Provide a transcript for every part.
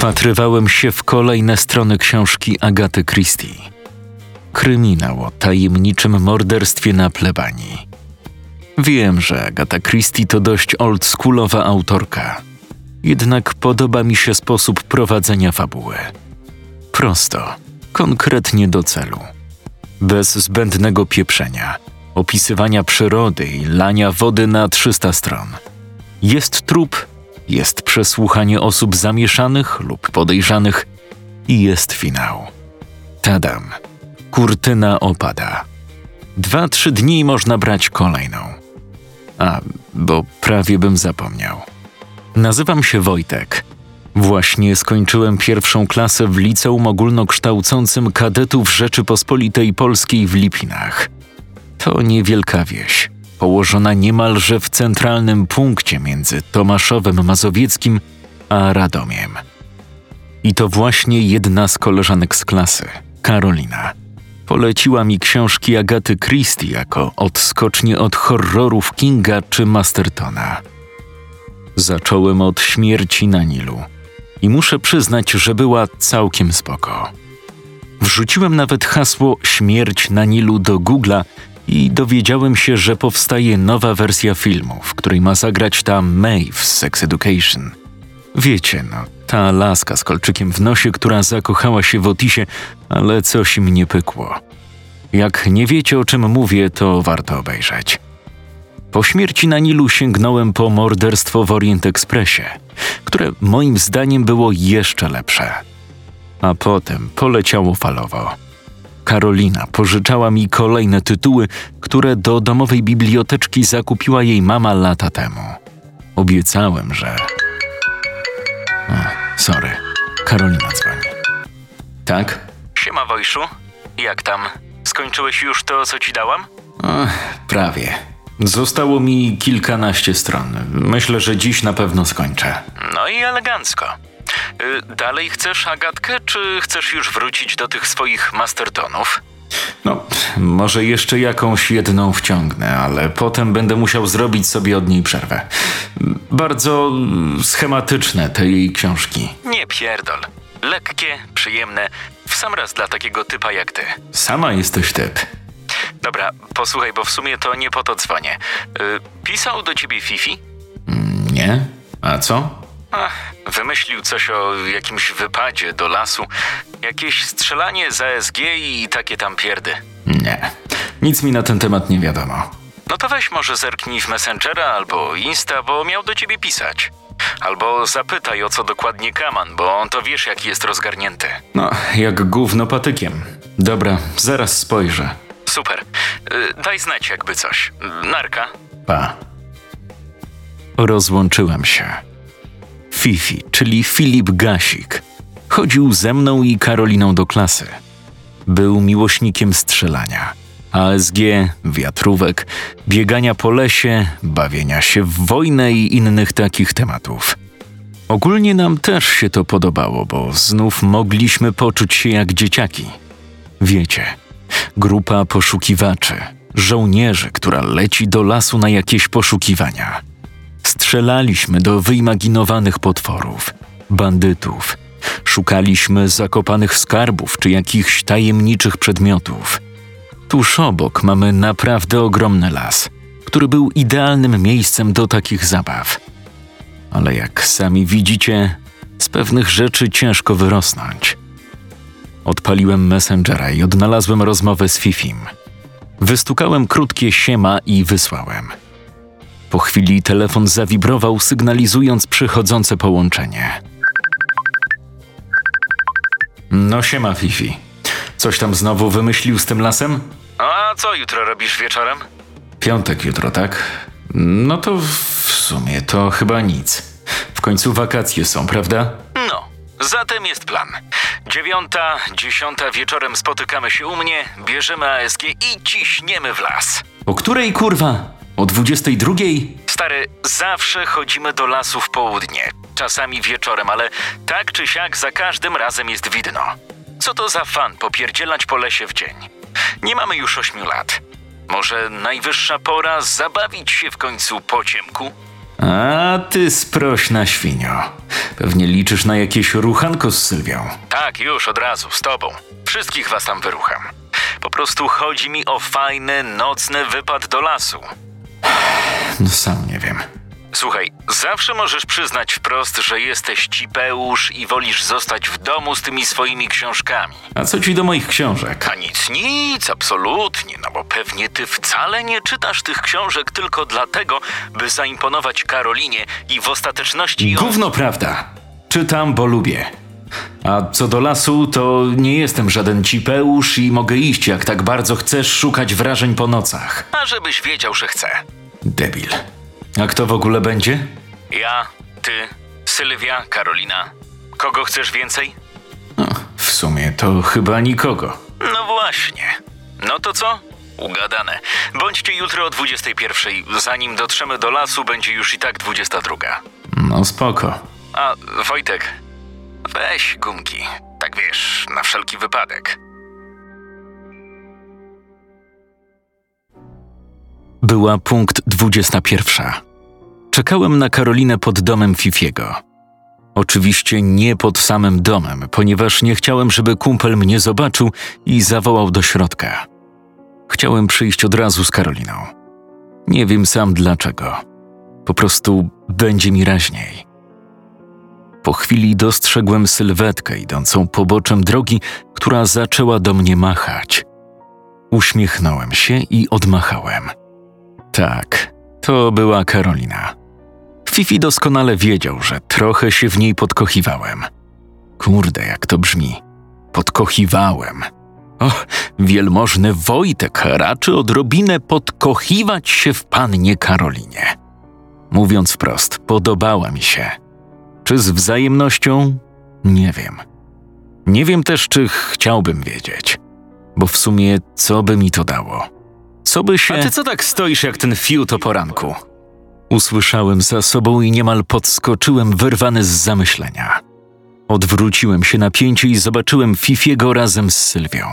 Wpatrywałem się w kolejne strony książki Agaty Christie. Kryminał o tajemniczym morderstwie na plebanii. Wiem, że Agata Christie to dość oldschoolowa autorka, jednak podoba mi się sposób prowadzenia fabuły. Prosto, konkretnie do celu. Bez zbędnego pieprzenia, opisywania przyrody i lania wody na 300 stron. Jest trup, jest przesłuchanie osób zamieszanych lub podejrzanych i jest finał. Tadam. Kurtyna opada. Dwa, trzy dni można brać kolejną. A, bo prawie bym zapomniał. Nazywam się Wojtek. Właśnie skończyłem pierwszą klasę w liceum ogólnokształcącym kadetów Rzeczypospolitej Polskiej w Lipinach. To niewielka wieś, położona niemalże w centralnym punkcie między Tomaszowem Mazowieckim a Radomiem. I to właśnie jedna z koleżanek z klasy, Karolina, poleciła mi książki Agaty Christie jako odskocznie od horrorów Kinga czy Mastertona. Zacząłem od śmierci na Nilu i muszę przyznać, że była całkiem spoko. Wrzuciłem nawet hasło śmierć na Nilu do Google'a i dowiedziałem się, że powstaje nowa wersja filmu, w której ma zagrać ta Maeve z Sex Education. Wiecie, no, ta laska z kolczykiem w nosie, która zakochała się w Otisie, ale coś im nie pykło. Jak nie wiecie o czym mówię, to warto obejrzeć. Po śmierci na Nilu sięgnąłem po morderstwo w Orient Expressie, które moim zdaniem było jeszcze lepsze. A potem poleciało falowo. Karolina pożyczała mi kolejne tytuły, które do domowej biblioteczki zakupiła jej mama lata temu. Obiecałem, że. O, sorry, Karolina dzwoni. Tak? Siema Wojszu, jak tam? Skończyłeś już to, co ci dałam? prawie. Zostało mi kilkanaście stron. Myślę, że dziś na pewno skończę. No i elegancko. Y, dalej chcesz Agatkę, czy chcesz już wrócić do tych swoich mastertonów? No, może jeszcze jakąś jedną wciągnę, ale potem będę musiał zrobić sobie od niej przerwę. Bardzo mm, schematyczne te jej książki. Nie pierdol. Lekkie, przyjemne, w sam raz dla takiego typa jak ty. Sama jesteś typ. Dobra, posłuchaj, bo w sumie to nie po to dzwonię. Y, pisał do ciebie Fifi? Nie. A co? Ach, wymyślił coś o jakimś wypadzie do lasu, jakieś strzelanie z ASG i takie tam pierdy. Nie, nic mi na ten temat nie wiadomo. No to weź może zerknij w Messengera albo Insta, bo miał do ciebie pisać. Albo zapytaj o co dokładnie Kaman, bo on to wiesz jaki jest rozgarnięty. No, jak gówno patykiem. Dobra, zaraz spojrzę. Super. Y, daj znać jakby coś. Narka. Pa. Rozłączyłem się. Fifi, czyli Filip Gasik, chodził ze mną i Karoliną do klasy. Był miłośnikiem strzelania, ASG, wiatrówek, biegania po lesie, bawienia się w wojnę i innych takich tematów. Ogólnie nam też się to podobało, bo znów mogliśmy poczuć się jak dzieciaki. Wiecie, grupa poszukiwaczy, żołnierzy, która leci do lasu na jakieś poszukiwania. Strzelaliśmy do wyimaginowanych potworów, bandytów. Szukaliśmy zakopanych skarbów czy jakichś tajemniczych przedmiotów. Tuż obok mamy naprawdę ogromny las, który był idealnym miejscem do takich zabaw. Ale jak sami widzicie, z pewnych rzeczy ciężko wyrosnąć. Odpaliłem Messengera i odnalazłem rozmowę z Fifim. Wystukałem krótkie siema i wysłałem – po chwili telefon zawibrował, sygnalizując przychodzące połączenie. No siema, Fifi. Coś tam znowu wymyślił z tym lasem? A co jutro robisz wieczorem? Piątek jutro, tak? No to w sumie to chyba nic. W końcu wakacje są, prawda? No, zatem jest plan. Dziewiąta, dziesiąta wieczorem spotykamy się u mnie, bierzemy ASG i ciśniemy w las. O której kurwa? O 22? Stary, zawsze chodzimy do lasu w południe. Czasami wieczorem, ale tak czy siak za każdym razem jest widno. Co to za fan popierdzielać po lesie w dzień? Nie mamy już ośmiu lat. Może najwyższa pora zabawić się w końcu po ciemku? A ty sprośna świnio. Pewnie liczysz na jakieś ruchanko z Sylwią. Tak, już od razu, z tobą. Wszystkich was tam wyrucham. Po prostu chodzi mi o fajny, nocny wypad do lasu. No sam nie wiem. Słuchaj, zawsze możesz przyznać wprost, że jesteś cipeusz i wolisz zostać w domu z tymi swoimi książkami. A co ci do moich książek? A nic, nic, absolutnie, no bo pewnie ty wcale nie czytasz tych książek tylko dlatego, by zaimponować Karolinie i w ostateczności... Gówno prawda. Czytam, bo lubię. A co do lasu, to nie jestem żaden cipeusz i mogę iść, jak tak bardzo chcesz szukać wrażeń po nocach. A żebyś wiedział, że chcę. Debil. A kto w ogóle będzie? Ja, ty, Sylwia, Karolina. Kogo chcesz więcej? No, w sumie to chyba nikogo. No właśnie. No to co? Ugadane. Bądźcie jutro o 21. Zanim dotrzemy do lasu, będzie już i tak 22. No spoko. A, Wojtek, weź gumki. Tak wiesz, na wszelki wypadek. Była punkt 21. Czekałem na Karolinę pod domem Fifiego. Oczywiście nie pod samym domem, ponieważ nie chciałem, żeby kumpel mnie zobaczył i zawołał do środka. Chciałem przyjść od razu z Karoliną. Nie wiem sam dlaczego. Po prostu będzie mi raźniej. Po chwili dostrzegłem sylwetkę idącą poboczem drogi, która zaczęła do mnie machać. Uśmiechnąłem się i odmachałem. Tak, to była Karolina. Fifi doskonale wiedział, że trochę się w niej podkochiwałem. Kurde, jak to brzmi. Podkochiwałem. O, wielmożny Wojtek raczy odrobinę podkochiwać się w pannie Karolinie. Mówiąc wprost, podobała mi się. Czy z wzajemnością? Nie wiem. Nie wiem też, czy chciałbym wiedzieć, bo w sumie co by mi to dało? Co by się. A ty co tak stoisz jak ten fiut o poranku? Usłyszałem za sobą i niemal podskoczyłem, wyrwany z zamyślenia. Odwróciłem się na pięcie i zobaczyłem Fifiego razem z Sylwią.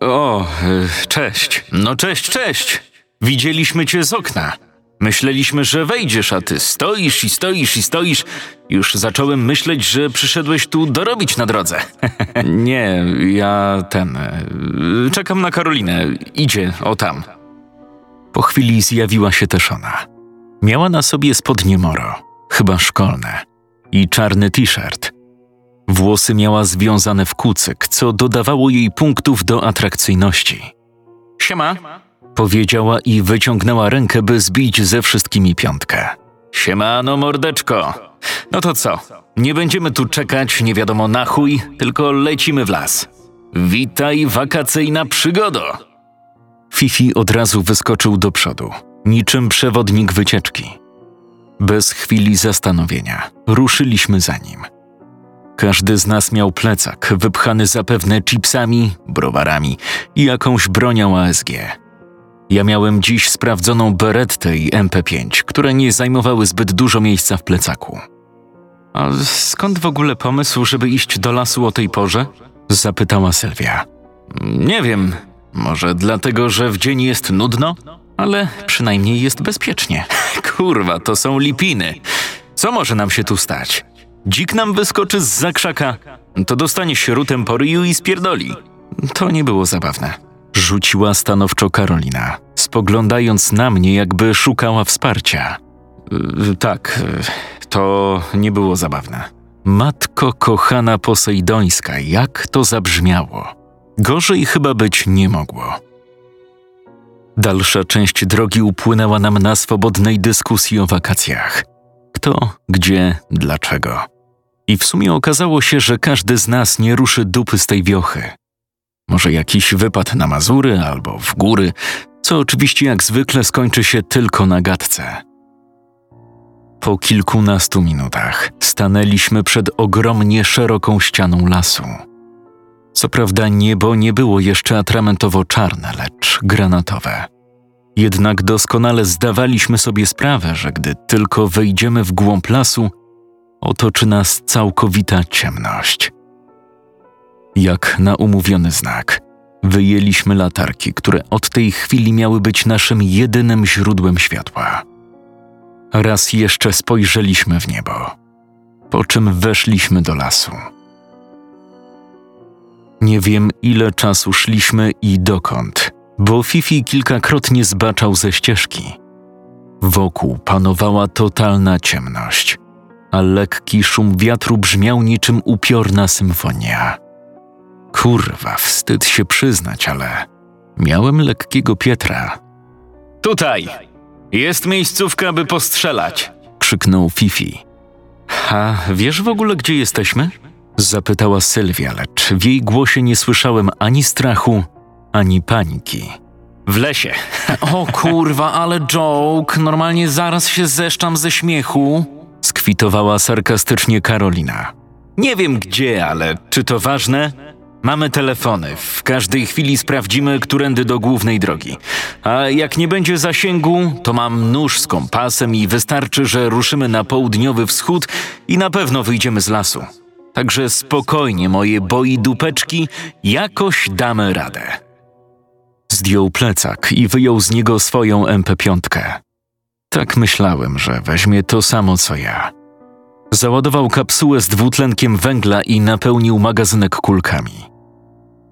O, e, cześć. No cześć, cześć. Widzieliśmy cię z okna. Myśleliśmy, że wejdziesz, a ty stoisz i stoisz i stoisz. Już zacząłem myśleć, że przyszedłeś tu dorobić na drodze. Nie, ja ten. E, czekam na Karolinę. Idzie, o tam. Po chwili zjawiła się też ona. Miała na sobie spodnie moro, chyba szkolne, i czarny t-shirt. Włosy miała związane w kucyk, co dodawało jej punktów do atrakcyjności. Siema, powiedziała i wyciągnęła rękę, by zbić ze wszystkimi piątkę. Siemano, mordeczko. No to co? Nie będziemy tu czekać nie wiadomo na chuj, tylko lecimy w las. Witaj, wakacyjna przygodo! Fifi od razu wyskoczył do przodu niczym przewodnik wycieczki. Bez chwili zastanowienia ruszyliśmy za nim. Każdy z nas miał plecak wypchany zapewne chipsami, browarami i jakąś bronią ASG. Ja miałem dziś sprawdzoną Berettę i MP5, które nie zajmowały zbyt dużo miejsca w plecaku. A skąd w ogóle pomysł, żeby iść do lasu o tej porze? Zapytała Sylwia. Nie wiem, może dlatego, że w dzień jest nudno? ale przynajmniej jest bezpiecznie. Kurwa, to są lipiny. Co może nam się tu stać? Dzik nam wyskoczy z zakrzaka, to dostanie śrutem po ryju i spierdoli. To nie było zabawne. Rzuciła stanowczo Karolina, spoglądając na mnie, jakby szukała wsparcia. Yy, tak, yy, to nie było zabawne. Matko kochana posejdońska, jak to zabrzmiało. Gorzej chyba być nie mogło. Dalsza część drogi upłynęła nam na swobodnej dyskusji o wakacjach. Kto, gdzie, dlaczego. I w sumie okazało się, że każdy z nas nie ruszy dupy z tej wiochy. Może jakiś wypad na Mazury albo w góry, co oczywiście jak zwykle skończy się tylko na gadce. Po kilkunastu minutach stanęliśmy przed ogromnie szeroką ścianą lasu. Co prawda niebo nie było jeszcze atramentowo-czarne, lecz granatowe. Jednak doskonale zdawaliśmy sobie sprawę, że gdy tylko wejdziemy w głąb lasu, otoczy nas całkowita ciemność. Jak na umówiony znak, wyjęliśmy latarki, które od tej chwili miały być naszym jedynym źródłem światła. Raz jeszcze spojrzeliśmy w niebo, po czym weszliśmy do lasu. Nie wiem, ile czasu szliśmy i dokąd, bo Fifi kilkakrotnie zbaczał ze ścieżki. Wokół panowała totalna ciemność, a lekki szum wiatru brzmiał niczym upiorna symfonia. Kurwa, wstyd się przyznać, ale miałem lekkiego Pietra. Tutaj! Jest miejscówka, by postrzelać! krzyknął Fifi. A wiesz w ogóle, gdzie jesteśmy? Zapytała Sylwia, lecz w jej głosie nie słyszałem ani strachu, ani paniki. W lesie. O kurwa, ale joke. Normalnie zaraz się zeszczam ze śmiechu. Skwitowała sarkastycznie Karolina. Nie wiem gdzie, ale czy to ważne? Mamy telefony. W każdej chwili sprawdzimy, którędy do głównej drogi. A jak nie będzie zasięgu, to mam nóż z kompasem i wystarczy, że ruszymy na południowy wschód i na pewno wyjdziemy z lasu. Także spokojnie, moje boi dupeczki, jakoś damy radę. Zdjął plecak i wyjął z niego swoją MP5. Tak myślałem, że weźmie to samo co ja. Załadował kapsułę z dwutlenkiem węgla i napełnił magazynek kulkami.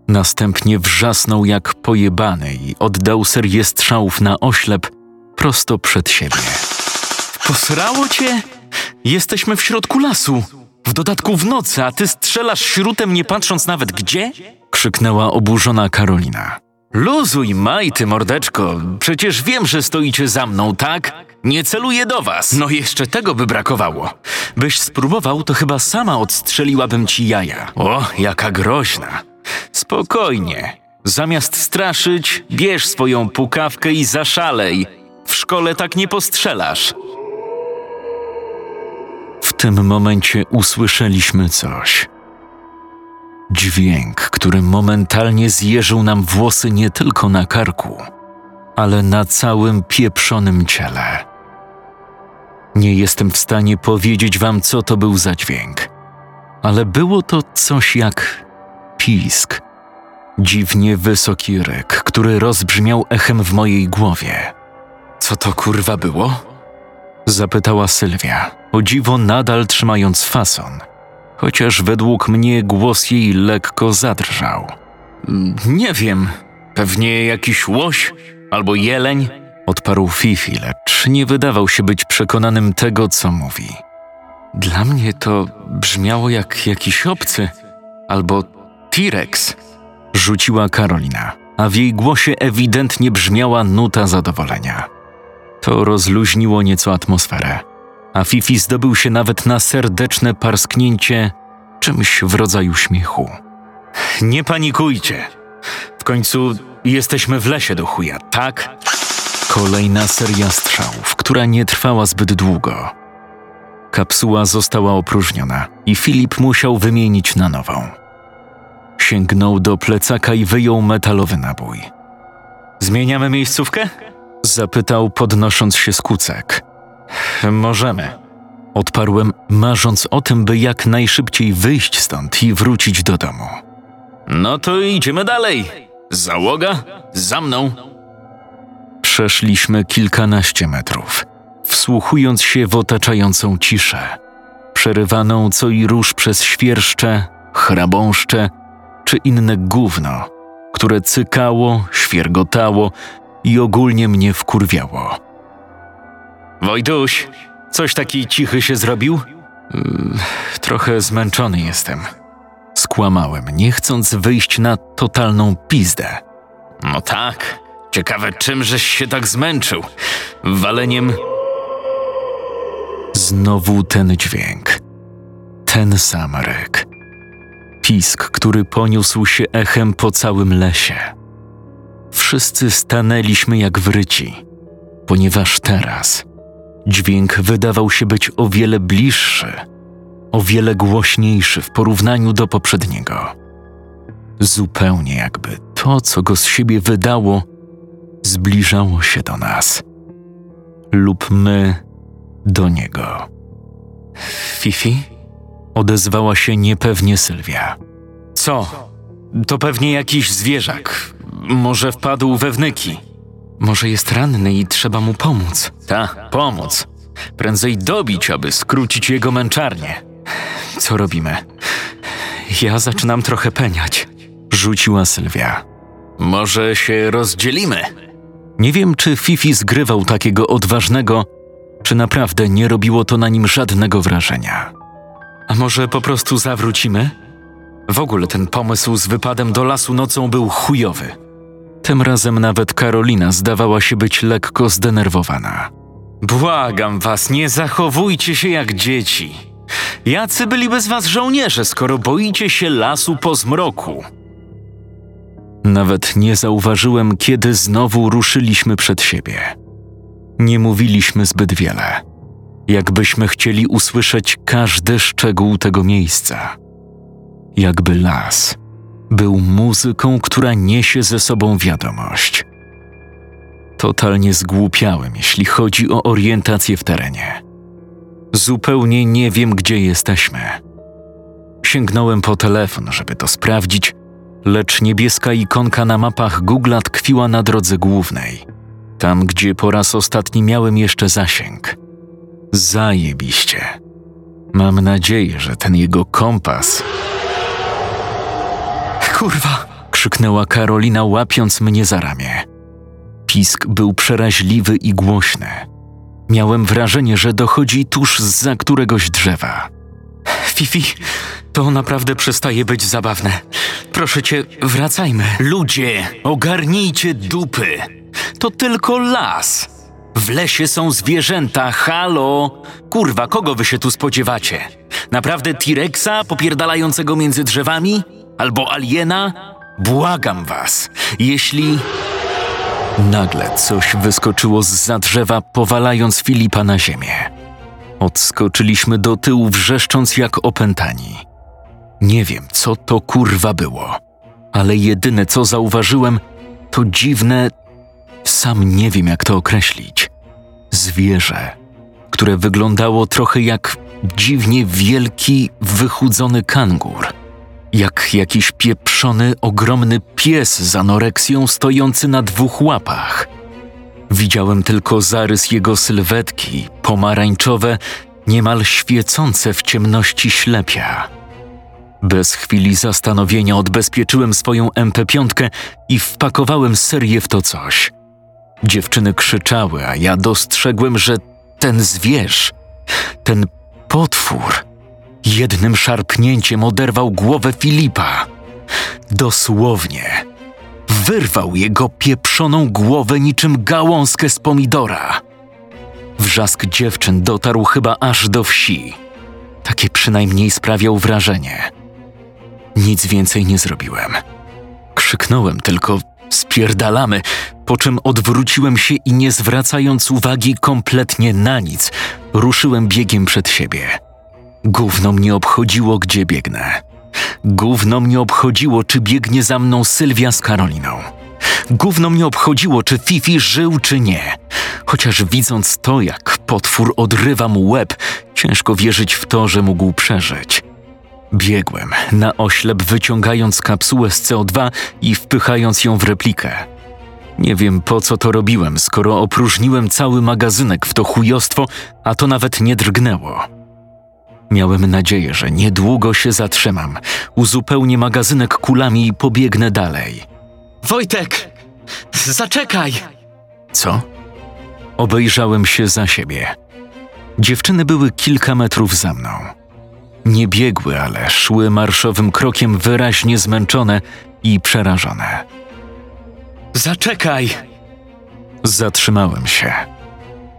Następnie wrzasnął jak pojebany i oddał serię strzałów na oślep prosto przed siebie. Posrało cię? Jesteśmy w środku lasu. W dodatku w nocy, a ty strzelasz śrutem nie patrząc nawet gdzie? Krzyknęła oburzona Karolina. Luzuj, maj, ty mordeczko. Przecież wiem, że stoicie za mną, tak? Nie celuję do was. No jeszcze tego by brakowało. Byś spróbował, to chyba sama odstrzeliłabym ci jaja. O, jaka groźna. Spokojnie. Zamiast straszyć, bierz swoją pukawkę i zaszalej. W szkole tak nie postrzelasz. W tym momencie usłyszeliśmy coś. Dźwięk, który momentalnie zjeżył nam włosy nie tylko na karku, ale na całym pieprzonym ciele. Nie jestem w stanie powiedzieć wam, co to był za dźwięk, ale było to coś jak pisk. Dziwnie wysoki ryk, który rozbrzmiał echem w mojej głowie. Co to kurwa było? Zapytała Sylwia, o dziwo nadal trzymając fason, chociaż według mnie głos jej lekko zadrżał. Nie wiem. Pewnie jakiś łoś albo jeleń? Odparł Fifi, lecz nie wydawał się być przekonanym tego, co mówi. Dla mnie to brzmiało jak jakiś obcy albo T-Rex. Rzuciła Karolina, a w jej głosie ewidentnie brzmiała nuta zadowolenia. To rozluźniło nieco atmosferę, a Fifi zdobył się nawet na serdeczne parsknięcie czymś w rodzaju śmiechu. Nie panikujcie. W końcu jesteśmy w lesie do chuja, tak? Kolejna seria strzałów, która nie trwała zbyt długo. Kapsuła została opróżniona i Filip musiał wymienić na nową. Sięgnął do plecaka i wyjął metalowy nabój. Zmieniamy miejscówkę? Zapytał, podnosząc się z kucek. Możemy. Odparłem, marząc o tym, by jak najszybciej wyjść stąd i wrócić do domu. No to idziemy dalej. Załoga, za mną. Przeszliśmy kilkanaście metrów, wsłuchując się w otaczającą ciszę, przerywaną co i róż przez świerszcze, chrabąszcze czy inne gówno, które cykało, świergotało i ogólnie mnie wkurwiało. Wojtuś, coś taki cichy się zrobił? Yy, trochę zmęczony jestem. Skłamałem, nie chcąc wyjść na totalną pizdę. No tak. Ciekawe, czym żeś się tak zmęczył? Waleniem. Znowu ten dźwięk. Ten sam ryk. Pisk, który poniósł się echem po całym lesie. Wszyscy stanęliśmy jak wryci, ponieważ teraz dźwięk wydawał się być o wiele bliższy, o wiele głośniejszy w porównaniu do poprzedniego. Zupełnie jakby to, co go z siebie wydało, zbliżało się do nas, lub my do niego. Fifi? Odezwała się niepewnie Sylwia. Co? To pewnie jakiś zwierzak. Może wpadł we wnyki. Może jest ranny i trzeba mu pomóc. Ta, pomóc. Prędzej dobić, aby skrócić jego męczarnię. Co robimy? Ja zaczynam trochę peniać. Rzuciła Sylwia. Może się rozdzielimy? Nie wiem, czy Fifi zgrywał takiego odważnego, czy naprawdę nie robiło to na nim żadnego wrażenia. A może po prostu zawrócimy? W ogóle ten pomysł z wypadem do lasu nocą był chujowy. Tym razem nawet Karolina zdawała się być lekko zdenerwowana. Błagam was, nie zachowujcie się jak dzieci. Jacy byli bez was żołnierze, skoro boicie się lasu po zmroku? Nawet nie zauważyłem, kiedy znowu ruszyliśmy przed siebie. Nie mówiliśmy zbyt wiele, jakbyśmy chcieli usłyszeć każdy szczegół tego miejsca. Jakby las był muzyką, która niesie ze sobą wiadomość. Totalnie zgłupiałem, jeśli chodzi o orientację w terenie. Zupełnie nie wiem, gdzie jesteśmy. Sięgnąłem po telefon, żeby to sprawdzić, lecz niebieska ikonka na mapach Google tkwiła na drodze głównej, tam gdzie po raz ostatni miałem jeszcze zasięg. Zajebiście. Mam nadzieję, że ten jego kompas. Kurwa! krzyknęła Karolina, łapiąc mnie za ramię. Pisk był przeraźliwy i głośny. Miałem wrażenie, że dochodzi tuż za któregoś drzewa. Fifi, to naprawdę przestaje być zabawne. Proszę cię, wracajmy. Ludzie, ogarnijcie dupy. To tylko las. W lesie są zwierzęta, halo! Kurwa, kogo wy się tu spodziewacie? Naprawdę T-Rexa popierdalającego między drzewami? Albo aliena? Błagam was, jeśli... Nagle coś wyskoczyło z za drzewa, powalając Filipa na ziemię. Odskoczyliśmy do tyłu, wrzeszcząc jak opętani. Nie wiem, co to kurwa było, ale jedyne co zauważyłem, to dziwne. Sam nie wiem, jak to określić. Zwierzę, które wyglądało trochę jak dziwnie wielki, wychudzony kangur. Jak jakiś pieprzony, ogromny pies z anoreksją stojący na dwóch łapach. Widziałem tylko zarys jego sylwetki, pomarańczowe, niemal świecące w ciemności ślepia. Bez chwili zastanowienia odbezpieczyłem swoją MP5 i wpakowałem serię w to coś. Dziewczyny krzyczały, a ja dostrzegłem, że ten zwierz, ten potwór, jednym szarpnięciem oderwał głowę Filipa. Dosłownie wyrwał jego pieprzoną głowę niczym gałązkę z pomidora. Wrzask dziewczyn dotarł chyba aż do wsi. Takie przynajmniej sprawiał wrażenie. Nic więcej nie zrobiłem. Krzyknąłem tylko spierdalamy, po czym odwróciłem się i nie zwracając uwagi kompletnie na nic, ruszyłem biegiem przed siebie. Gówno mnie obchodziło, gdzie biegnę. Gówno mnie obchodziło, czy biegnie za mną Sylwia z Karoliną. Gówno mnie obchodziło, czy Fifi żył, czy nie. Chociaż widząc to, jak potwór odrywa mu łeb, ciężko wierzyć w to, że mógł przeżyć. Biegłem, na oślep wyciągając kapsułę z CO2 i wpychając ją w replikę. Nie wiem po co to robiłem, skoro opróżniłem cały magazynek w to chujostwo, a to nawet nie drgnęło. Miałem nadzieję, że niedługo się zatrzymam, uzupełnię magazynek kulami i pobiegnę dalej. Wojtek! Zaczekaj! Co? Obejrzałem się za siebie. Dziewczyny były kilka metrów za mną. Nie biegły, ale szły marszowym krokiem wyraźnie zmęczone i przerażone. Zaczekaj! Zatrzymałem się.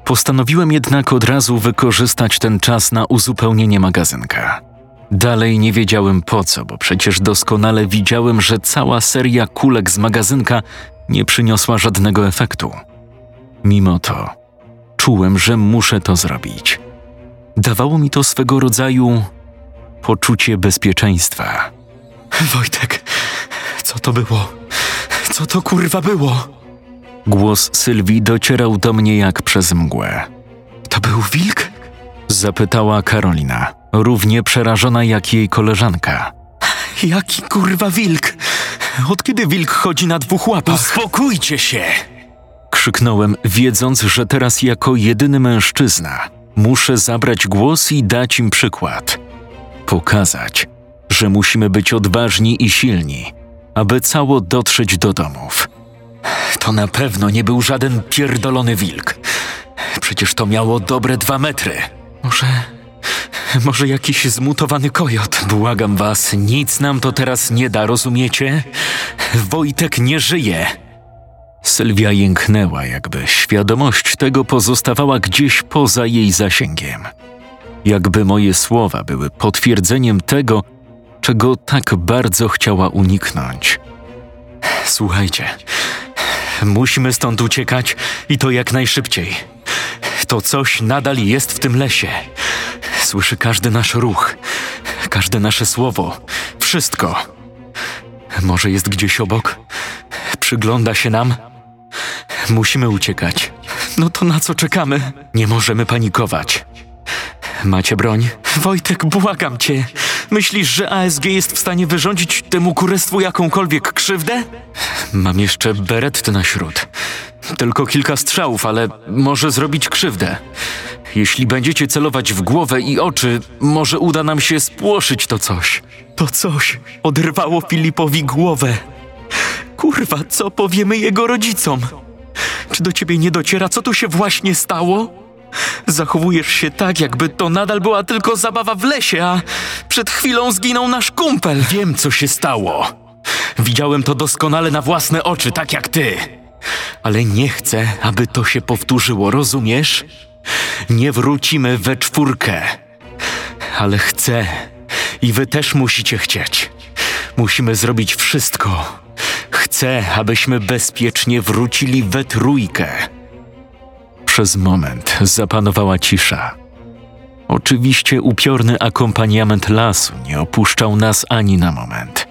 Postanowiłem jednak od razu wykorzystać ten czas na uzupełnienie magazynka. Dalej nie wiedziałem po co, bo przecież doskonale widziałem, że cała seria kulek z magazynka nie przyniosła żadnego efektu. Mimo to czułem, że muszę to zrobić. Dawało mi to swego rodzaju poczucie bezpieczeństwa. Wojtek, co to było? Co to kurwa było? Głos Sylwii docierał do mnie jak przez mgłę. To był wilk? Zapytała Karolina, równie przerażona jak jej koleżanka. Jaki kurwa wilk? Od kiedy wilk chodzi na dwóch łapach? Uspokójcie się! Krzyknąłem, wiedząc, że teraz jako jedyny mężczyzna Muszę zabrać głos i dać im przykład. Pokazać, że musimy być odważni i silni, aby cało dotrzeć do domów. To na pewno nie był żaden pierdolony wilk. Przecież to miało dobre dwa metry. Może. Może jakiś zmutowany kojot. Błagam was, nic nam to teraz nie da, rozumiecie? Wojtek nie żyje. Sylwia jęknęła, jakby świadomość tego pozostawała gdzieś poza jej zasięgiem. Jakby moje słowa były potwierdzeniem tego, czego tak bardzo chciała uniknąć. Słuchajcie, musimy stąd uciekać i to jak najszybciej. To coś nadal jest w tym lesie. Słyszy każdy nasz ruch, każde nasze słowo, wszystko. Może jest gdzieś obok? Przygląda się nam? Musimy uciekać. No to na co czekamy? Nie możemy panikować. Macie broń? Wojtek, błagam cię. Myślisz, że ASG jest w stanie wyrządzić temu kurestwu jakąkolwiek krzywdę? Mam jeszcze beretty na śród. Tylko kilka strzałów, ale może zrobić krzywdę. Jeśli będziecie celować w głowę i oczy, może uda nam się spłoszyć to coś. To coś oderwało Filipowi głowę. Kurwa, co powiemy jego rodzicom? Czy do ciebie nie dociera, co tu się właśnie stało? Zachowujesz się tak, jakby to nadal była tylko zabawa w lesie, a przed chwilą zginął nasz kumpel. Wiem, co się stało. Widziałem to doskonale na własne oczy, tak jak ty. Ale nie chcę, aby to się powtórzyło, rozumiesz? Nie wrócimy we czwórkę. Ale chcę. I wy też musicie chcieć. Musimy zrobić wszystko. Chcę, abyśmy bezpiecznie wrócili we trójkę. Przez moment zapanowała cisza. Oczywiście upiorny akompaniament lasu nie opuszczał nas ani na moment.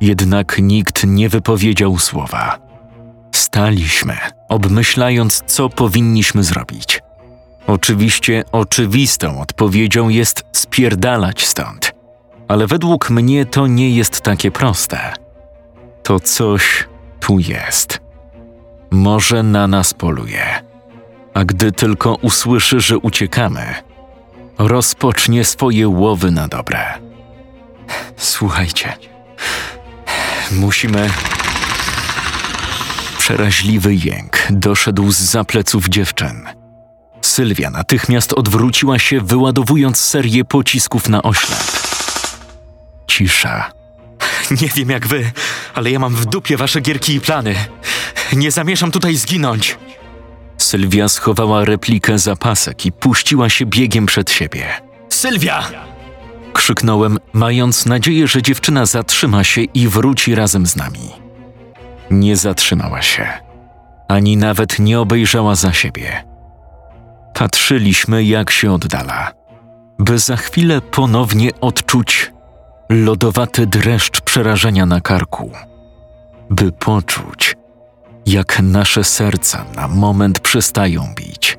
Jednak nikt nie wypowiedział słowa. Staliśmy, obmyślając, co powinniśmy zrobić. Oczywiście oczywistą odpowiedzią jest spierdalać stąd, ale według mnie to nie jest takie proste. To coś tu jest. Może na nas poluje a gdy tylko usłyszy, że uciekamy, rozpocznie swoje łowy na dobre. Słuchajcie, musimy. Przeraźliwy jęk doszedł z zapleców dziewczyn. Sylwia natychmiast odwróciła się, wyładowując serię pocisków na oślep. Cisza. Nie wiem jak wy, ale ja mam w dupie wasze gierki i plany. Nie zamierzam tutaj zginąć. Sylwia schowała replikę za pasek i puściła się biegiem przed siebie. Sylwia! Krzyknąłem, mając nadzieję, że dziewczyna zatrzyma się i wróci razem z nami. Nie zatrzymała się, ani nawet nie obejrzała za siebie. Patrzyliśmy, jak się oddala, by za chwilę ponownie odczuć lodowaty dreszcz przerażenia na karku, by poczuć, jak nasze serca na moment przestają bić.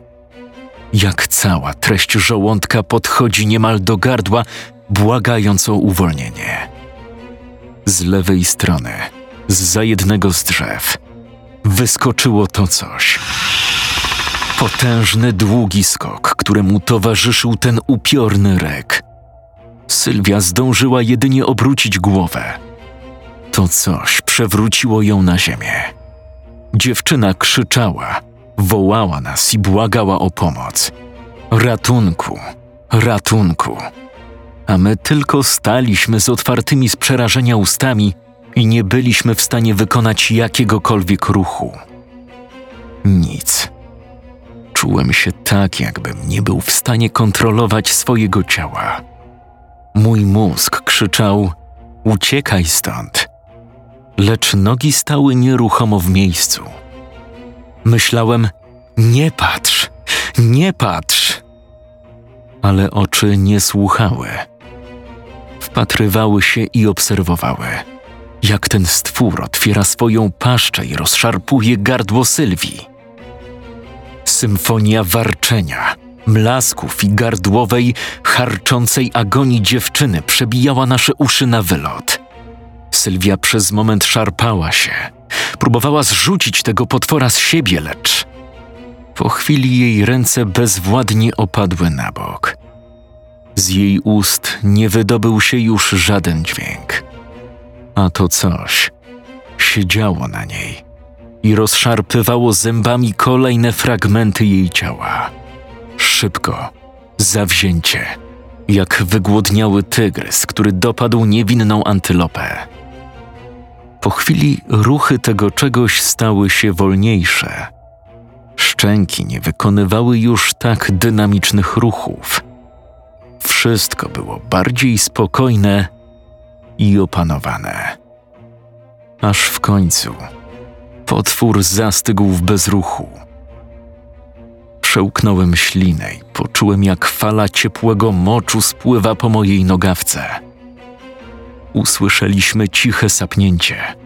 Jak cała treść żołądka podchodzi niemal do gardła, błagając o uwolnienie. Z lewej strony, z za jednego z drzew, wyskoczyło to coś. Potężny, długi skok, któremu towarzyszył ten upiorny rek. Sylwia zdążyła jedynie obrócić głowę. To coś przewróciło ją na ziemię. Dziewczyna krzyczała, wołała nas i błagała o pomoc. Ratunku, ratunku. A my tylko staliśmy z otwartymi z przerażenia ustami i nie byliśmy w stanie wykonać jakiegokolwiek ruchu. Nic. Czułem się tak, jakbym nie był w stanie kontrolować swojego ciała. Mój mózg krzyczał: Uciekaj stąd lecz nogi stały nieruchomo w miejscu. Myślałem: Nie patrz, nie patrz. Ale oczy nie słuchały. Wpatrywały się i obserwowały, jak ten stwór otwiera swoją paszczę i rozszarpuje gardło Sylwii. Symfonia warczenia, mlasków i gardłowej, harczącej agonii dziewczyny przebijała nasze uszy na wylot. Sylwia przez moment szarpała się. Próbowała zrzucić tego potwora z siebie, lecz Po chwili jej ręce bezwładnie opadły na bok. Z jej ust nie wydobył się już żaden dźwięk. A to coś siedziało na niej i rozszarpywało zębami kolejne fragmenty jej ciała. Szybko, zawzięcie, jak wygłodniały tygrys, który dopadł niewinną antylopę. Chwili ruchy tego czegoś stały się wolniejsze. Szczęki nie wykonywały już tak dynamicznych ruchów. Wszystko było bardziej spokojne i opanowane. Aż w końcu potwór zastygł w bezruchu. Przełknąłem ślinę i poczułem, jak fala ciepłego moczu spływa po mojej nogawce. Usłyszeliśmy ciche sapnięcie,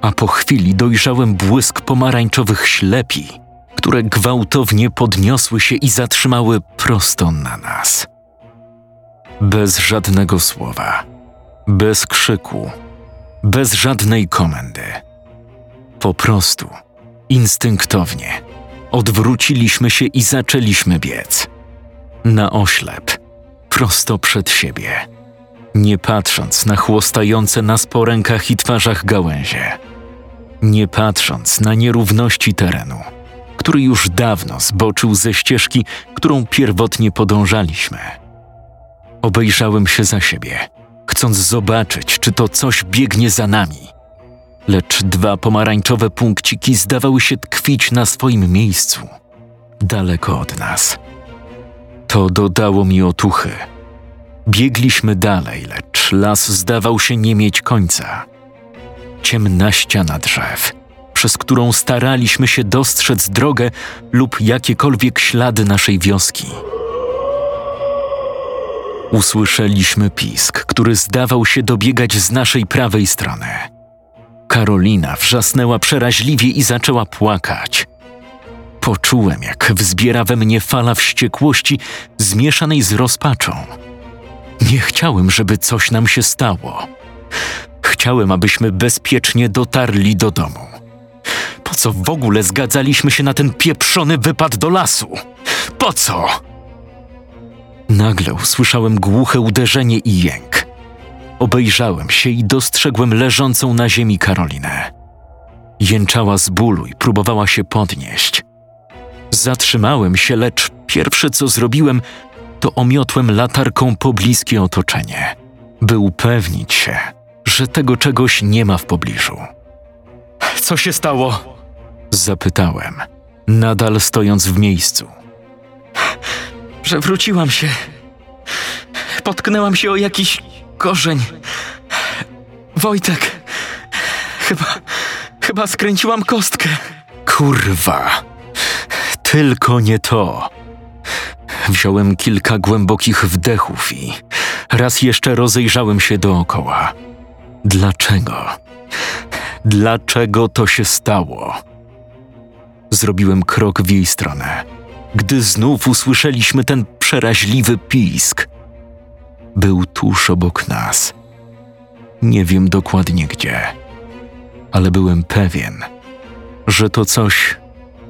a po chwili dojrzałem błysk pomarańczowych ślepi, które gwałtownie podniosły się i zatrzymały prosto na nas. Bez żadnego słowa, bez krzyku, bez żadnej komendy. Po prostu, instynktownie, odwróciliśmy się i zaczęliśmy biec. Na oślep, prosto przed siebie, nie patrząc na chłostające nas po rękach i twarzach gałęzie, nie patrząc na nierówności terenu, który już dawno zboczył ze ścieżki, którą pierwotnie podążaliśmy. Obejrzałem się za siebie, chcąc zobaczyć, czy to coś biegnie za nami. Lecz dwa pomarańczowe punkciki zdawały się tkwić na swoim miejscu, daleko od nas. To dodało mi otuchy. Biegliśmy dalej, lecz las zdawał się nie mieć końca. Ciemna ściana drzew, przez którą staraliśmy się dostrzec drogę lub jakiekolwiek ślady naszej wioski. Usłyszeliśmy pisk, który zdawał się dobiegać z naszej prawej strony. Karolina wrzasnęła przeraźliwie i zaczęła płakać. Poczułem, jak wzbiera we mnie fala wściekłości zmieszanej z rozpaczą. Nie chciałem, żeby coś nam się stało. Chciałem, abyśmy bezpiecznie dotarli do domu. Po co w ogóle zgadzaliśmy się na ten pieprzony wypad do lasu? Po co? Nagle usłyszałem głuche uderzenie i jęk. Obejrzałem się i dostrzegłem leżącą na ziemi Karolinę. Jęczała z bólu i próbowała się podnieść. Zatrzymałem się, lecz pierwsze co zrobiłem, to omiotłem latarką pobliskie otoczenie, by upewnić się, że tego czegoś nie ma w pobliżu. Co się stało? Zapytałem, nadal stojąc w miejscu. Przewróciłam się. Potknęłam się o jakiś korzeń. Wojtek, chyba, chyba skręciłam kostkę. Kurwa! Tylko nie to. Wziąłem kilka głębokich wdechów i raz jeszcze rozejrzałem się dookoła. Dlaczego? Dlaczego to się stało? Zrobiłem krok w jej stronę, gdy znów usłyszeliśmy ten przeraźliwy pisk. Był tuż obok nas. Nie wiem dokładnie gdzie, ale byłem pewien, że to coś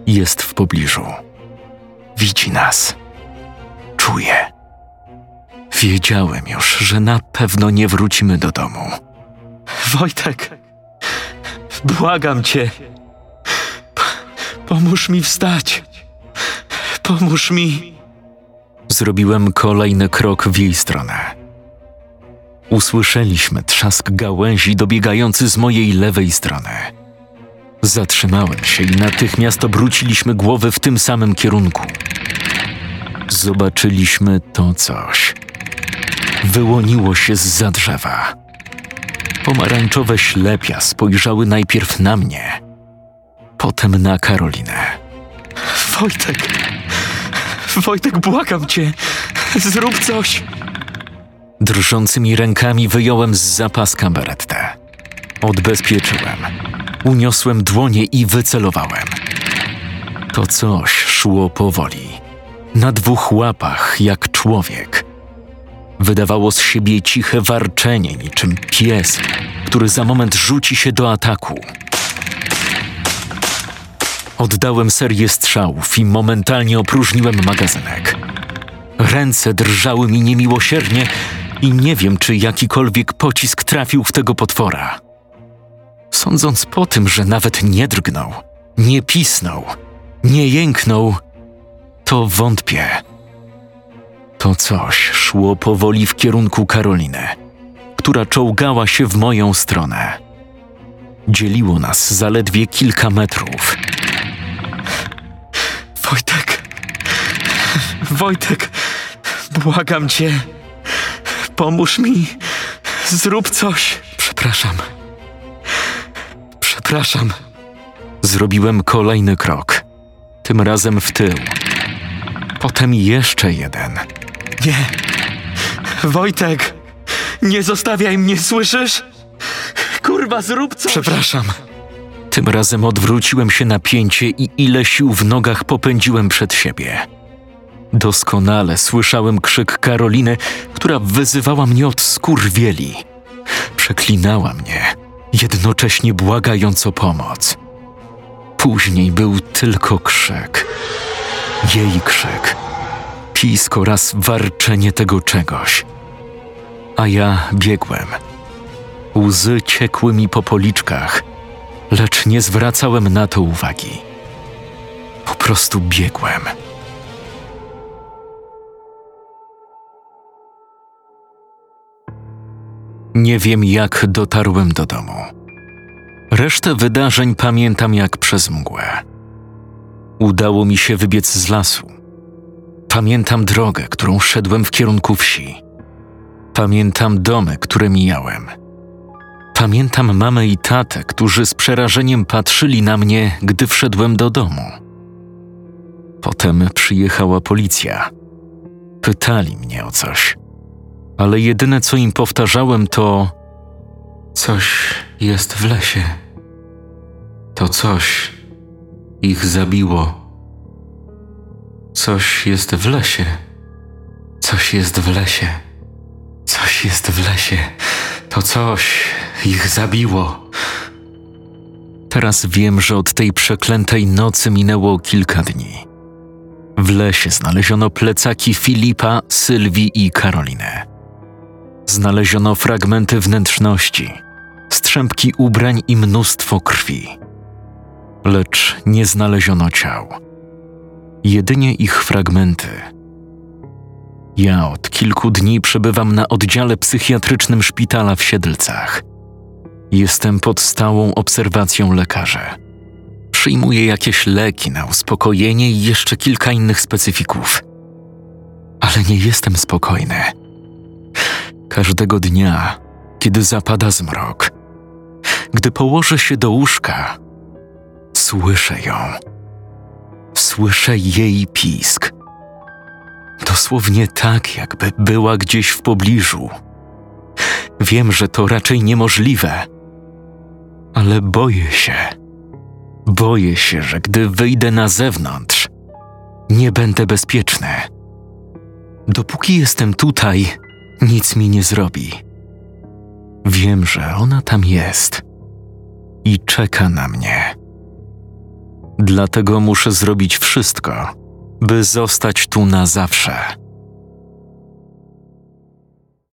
jest w pobliżu. Widzi nas. Czuje. Wiedziałem już, że na pewno nie wrócimy do domu. Wojtek, błagam cię. Pomóż mi wstać. Pomóż mi. Zrobiłem kolejny krok w jej stronę. Usłyszeliśmy trzask gałęzi dobiegający z mojej lewej strony. Zatrzymałem się i natychmiast obróciliśmy głowy w tym samym kierunku. Zobaczyliśmy to coś. Wyłoniło się z za drzewa. Pomarańczowe ślepia spojrzały najpierw na mnie, potem na Karolinę. Wojtek, Wojtek, błagam cię. Zrób coś. Drżącymi rękami wyjąłem z zapaska berettę. Odbezpieczyłem. Uniosłem dłonie i wycelowałem. To coś szło powoli. Na dwóch łapach, jak człowiek. Wydawało z siebie ciche warczenie, niczym pies, który za moment rzuci się do ataku. Oddałem serię strzałów i momentalnie opróżniłem magazynek. Ręce drżały mi niemiłosiernie i nie wiem, czy jakikolwiek pocisk trafił w tego potwora. Sądząc po tym, że nawet nie drgnął, nie pisnął, nie jęknął, to wątpię. To coś szło powoli w kierunku Karoliny, która czołgała się w moją stronę. Dzieliło nas zaledwie kilka metrów. Wojtek. Wojtek, błagam cię. Pomóż mi. Zrób coś. Przepraszam. Przepraszam. Zrobiłem kolejny krok, tym razem w tył. Potem jeszcze jeden. Nie. Wojtek, nie zostawiaj mnie, słyszysz? Kurwa, zrób coś. Przepraszam. Tym razem odwróciłem się na pięcie i ile sił w nogach popędziłem przed siebie. Doskonale słyszałem krzyk Karoliny, która wyzywała mnie od skurwieli. Przeklinała mnie, jednocześnie błagając o pomoc. Później był tylko krzyk. Jej krzyk. Pisk oraz warczenie tego czegoś. A ja biegłem. Łzy ciekły mi po policzkach, lecz nie zwracałem na to uwagi. Po prostu biegłem. Nie wiem, jak dotarłem do domu. Resztę wydarzeń pamiętam jak przez mgłę. Udało mi się wybiec z lasu. Pamiętam drogę, którą szedłem w kierunku wsi. Pamiętam domy, które mijałem. Pamiętam mamę i tatę, którzy z przerażeniem patrzyli na mnie, gdy wszedłem do domu. Potem przyjechała policja. Pytali mnie o coś, ale jedyne co im powtarzałem to: Coś jest w lesie. To coś ich zabiło. Coś jest w lesie. Coś jest w lesie. Coś jest w lesie. To coś ich zabiło. Teraz wiem, że od tej przeklętej nocy minęło kilka dni. W lesie znaleziono plecaki Filipa, Sylwii i Karolinę. Znaleziono fragmenty wnętrzności, strzępki ubrań i mnóstwo krwi. Lecz nie znaleziono ciał. Jedynie ich fragmenty. Ja od kilku dni przebywam na oddziale psychiatrycznym szpitala w Siedlcach. Jestem pod stałą obserwacją lekarza. Przyjmuję jakieś leki na uspokojenie i jeszcze kilka innych specyfików. Ale nie jestem spokojny. Każdego dnia, kiedy zapada zmrok, gdy położę się do łóżka, słyszę ją. Słyszę jej pisk. Dosłownie tak, jakby była gdzieś w pobliżu. Wiem, że to raczej niemożliwe, ale boję się. Boję się, że gdy wyjdę na zewnątrz, nie będę bezpieczny. Dopóki jestem tutaj, nic mi nie zrobi. Wiem, że ona tam jest i czeka na mnie. Dlatego muszę zrobić wszystko, by zostać tu na zawsze.